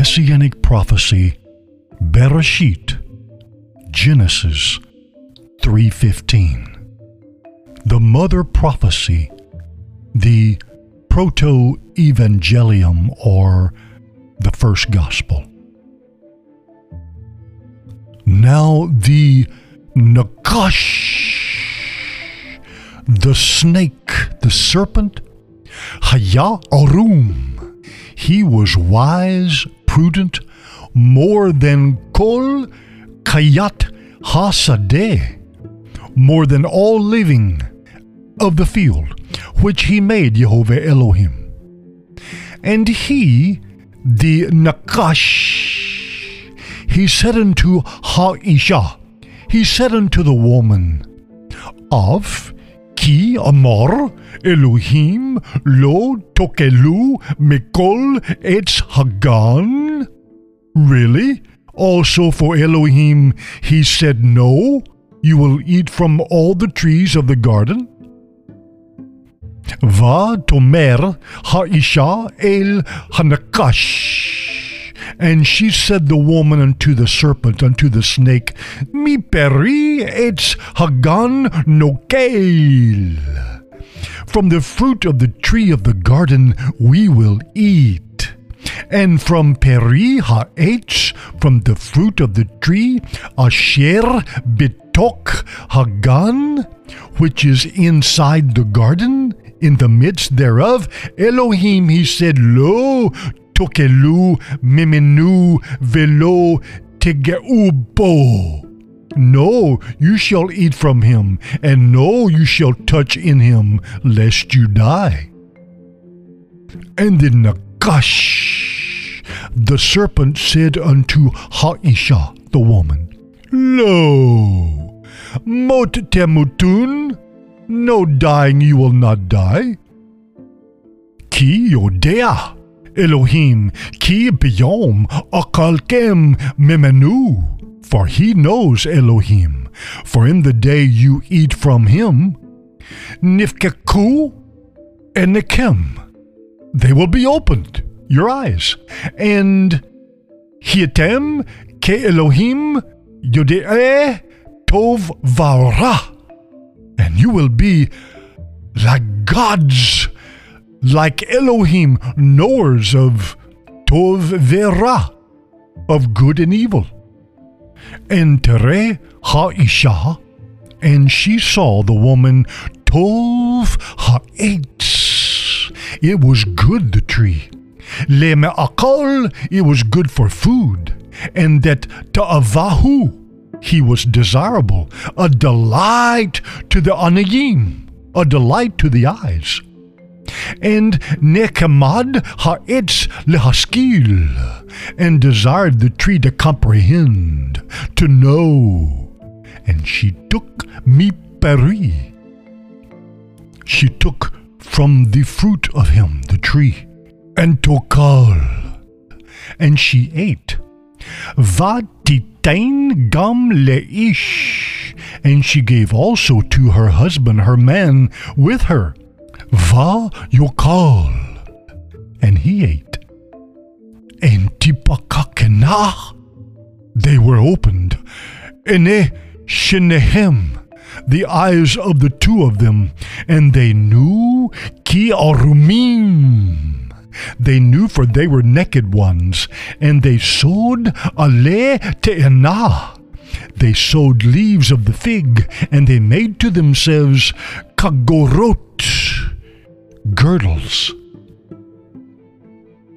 Messianic prophecy, Bereshit, Genesis 3:15. The mother prophecy, the proto-evangelium or the first gospel. Now the Nakash, the snake, the serpent, Haya Arum, he was wise, prudent, more than Kol Kayat Hasadeh, more than all living of the field, which he made Jehovah Elohim. And he, the Nakash, he said unto Ha'isha, he said unto the woman, Of Ki Amor Elohim Lo Tokelu Mikol Etz Hagan? Really? Also for Elohim he said, No, you will eat from all the trees of the garden? Va tomer ha'isha el hanakash. And she said the woman unto the serpent, unto the snake, Mi peri etz hagan nokel. From the fruit of the tree of the garden we will eat. And from peri ha'etz, from the fruit of the tree, asher bitok hagan, which is inside the garden, in the midst thereof, Elohim, he said, Lo tokelu mimenu velo tegeubo. No, you shall eat from him, and no, you shall touch in him, lest you die. And in Nakash, the serpent said unto Ha'isha, the woman, Lo, mot temutun, no dying you will not die. Ki yodea, Elohim, ki biyom, akalkem memenu. For he knows Elohim, for in the day you eat from him, nifkeku and nekem, they will be opened, your eyes, and hietem ke Elohim yodea tov vara and you will be like gods, like Elohim, knowers of Tov Vera, of good and evil. And Tere Ha'isha, and she saw the woman Tov Ha'etz. It was good, the tree. Le Me'akal, it was good for food. And that Ta'avahu, he was desirable, a delight to the anayim, a delight to the eyes. And Nekemad ha'etz lehaskil, and desired the tree to comprehend, to know. And she took mi peri. She took from the fruit of him, the tree, and tokal, and she ate. Vatitain gam leish, and she gave also to her husband, her man, with her. Va yokal, and he ate. And tipakakena, they were opened. Ene shenehem, the eyes of the two of them, and they knew ki arumim. They knew for they were naked ones, and they sewed ale te'ena. They sewed leaves of the fig, and they made to themselves kagorot, girdles.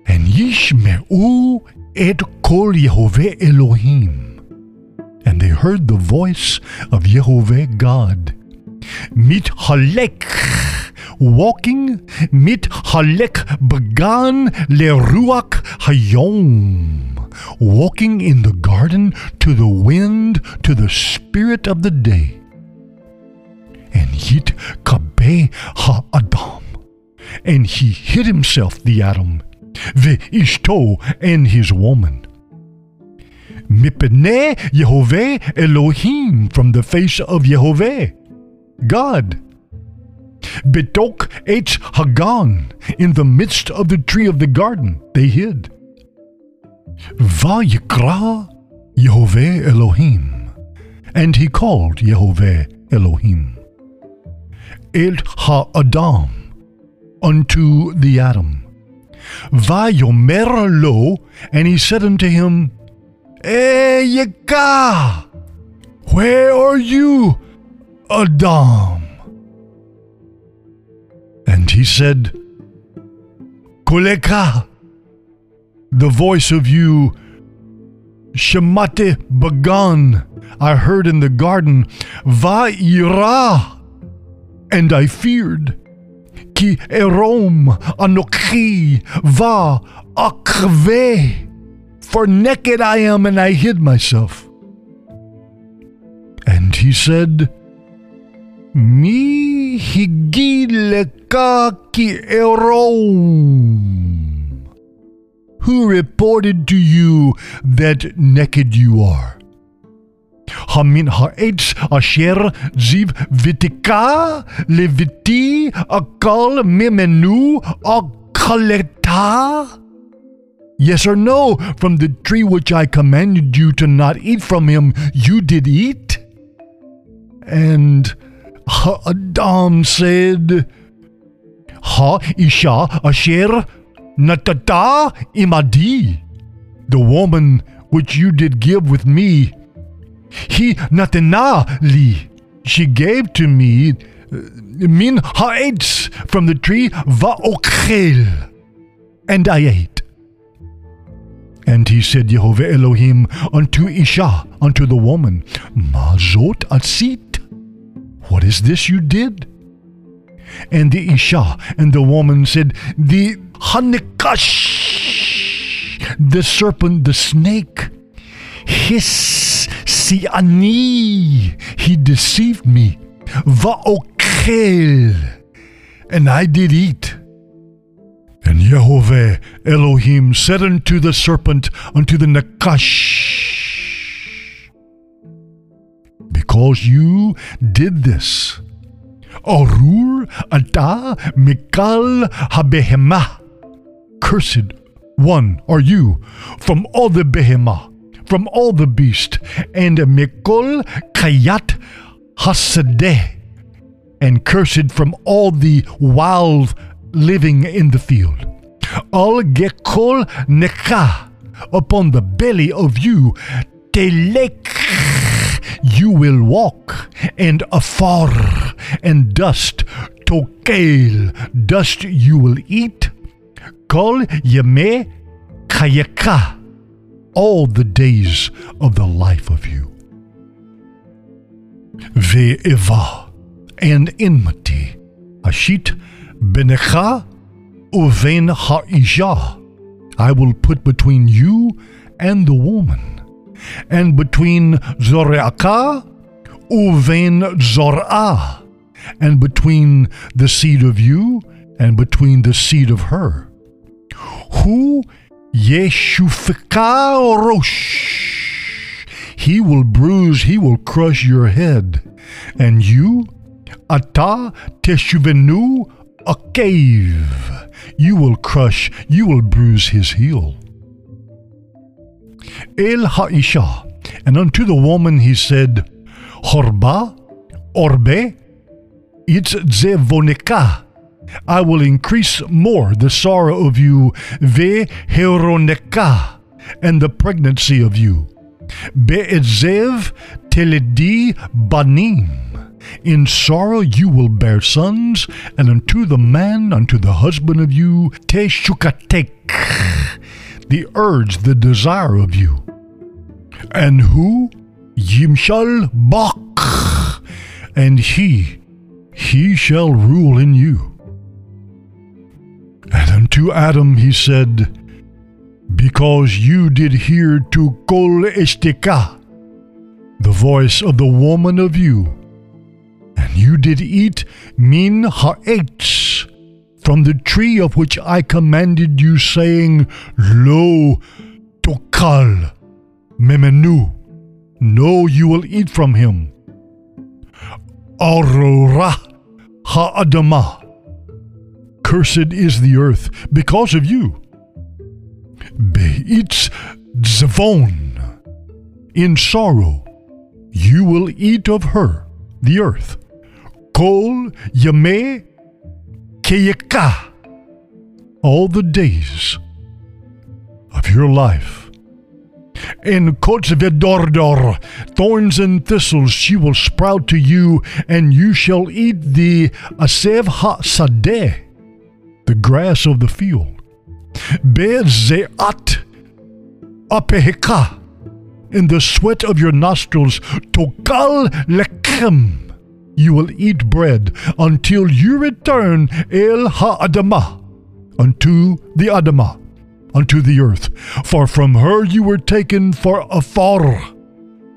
And yishme'u et kol Yehovah Elohim. And they heard the voice of Yehovah God. Mit halek walking mit halek began leruach hayom, walking in the garden to the wind, to the spirit of the day. And yit kabe ha adam, and he hid himself, the Adam, the ishto, and his woman. Mipnei Yehovah Elohim, from the face of Yehovah, God. Betok H. Hagan, in the midst of the tree of the garden, they hid. Vayikra Yehovah Elohim. And he called Yehovah Elohim. El Ha-Adam unto the Adam. Vayomer lo, and he said unto him, eh, Eyeka, where are you, Adam? And he said, Koleka, the voice of you, Shemate Bagan, I heard in the garden, Va'ira, and I feared. Ki erom anochi va akve, for naked I am and I hid myself. And he said, Mi higileka ki erom. Who reported to you that naked you are? Hamin ha'etz asher ziv vitika leviti akal mimenu akaleta? Yes or no, from the tree which I commanded you to not eat from him, you did eat? And Adam said, Ha isha asher natata imadi, the woman which you did give with me, he natana li, she gave to me uh, min ha'etz from the tree va'okhel, and I ate. And he said, Jehovah Elohim, unto Isha, unto the woman, Mazot asit, what is this you did? And the Isha and the woman said, The Hanikash, the serpent, the snake, his siani, he deceived me, va'okel, and I did eat. And Jehovah Elohim said unto the serpent, unto the Nakash, Because you did this, Arur ata mikal habehema, cursed one are you from all the behema, from all the beast, and mikol kayat hasadeh, and cursed from all the wild living in the field. Al gekol neka upon the belly of you, telek you will walk, and afar and dust, tokel dust you will eat. Kol yeme kayaka all the days of the life of you. Ve'eva and enmity, ashit Benecha uven ha'isha. I will put between you and the woman, and between Zoreaka uven Zorah, and between the seed of you and between the seed of her. Who Yeshufika Rosh. He will bruise, he will crush your head. And you, Ata Teshuvenu a cave. You will crush, you will bruise his heel. El Ha'isha, and unto the woman he said, Horba, Orbe, it's Zevoneka. I will increase more the sorrow of you, Ve Heroneka, and the pregnancy of you. Be'etzev Teledi Banim. In sorrow you will bear sons, and unto the man, unto the husband of you, te teshukatek, the urge, the desire of you. And who? Yimshal Bach, and he, he shall rule in you. And unto Adam he said, Because you did hear to Kol Eshteka, the voice of the woman of you, and you did eat min ha'etz from the tree of which I commanded you, saying, Lo tokal memenu. No, you will eat from him. Aurora ha'adama. Cursed is the earth because of you. Be'itz Zvon. In sorrow you will eat of her, the earth. Kol Yame Keyeka. All the days of your life. In Kotzvedordor, thorns and thistles she will sprout to you, and you shall eat the Asev Ha-Sadeh, the grass of the field. Bezeat Apeheka, in the sweat of your nostrils, Tokal Lechem. You will eat bread until you return El Ha-Adamah, unto the Adamah unto the earth. For from her you were taken for afar.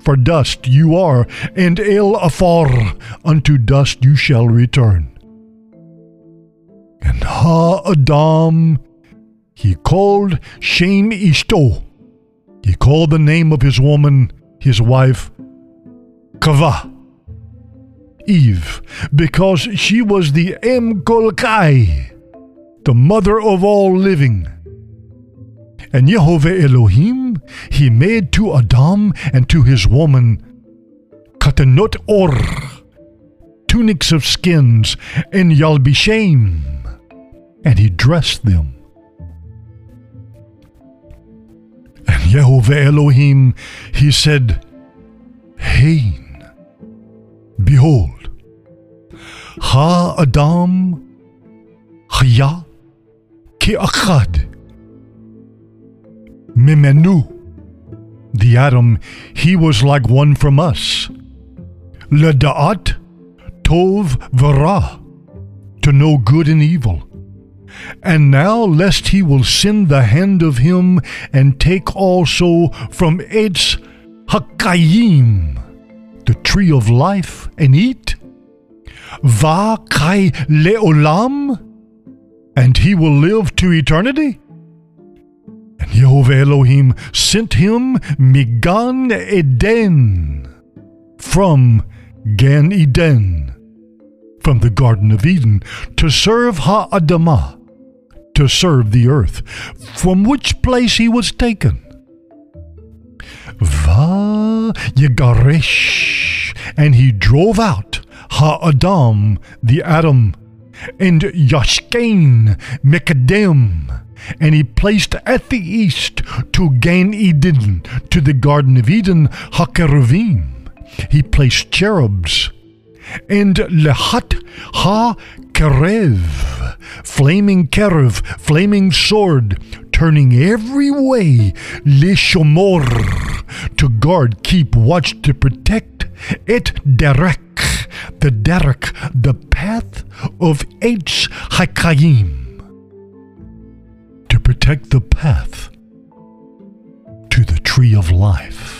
For dust you are, and el afar, unto dust you shall return. Ha Adam he called Shem Ishto. He called the name of his woman, his wife, Kava. Eve, because she was the Em Kolkai, the mother of all living. And Yehovah Elohim, he made to Adam and to his woman katanot or, tunics of skins, and yalbishem, and he dressed them. And Yehovah Elohim, he said, Hain, behold, Ha Adam, Chaya, Ki Achad, Mimenu. The Adam, he was like one from us. Leda'at Tov Vara, to know good and evil. And now, lest he will send the hand of him and take also from Etz Hakayim, the tree of life, and eat. Va kai leolam, and he will live to eternity? And Yehovah Elohim sent him Migan Eden from Gan Eden, from the Garden of Eden, to serve Ha-Adamah, to serve the earth, from which place he was taken. Va Yegaresh, and he drove out Ha-Adam, the Adam, and Yashkain, Mekadem, and he placed at the east to Gan Eden, to the Garden of Eden, Hakeruvim. He placed cherubs. And Lehat Ha Kerev, flaming kerev, flaming sword, turning every way, Lishomor, to guard, keep watch, to protect, et derek, the derek, the path of Eitz Hakayim to protect the path to the tree of life.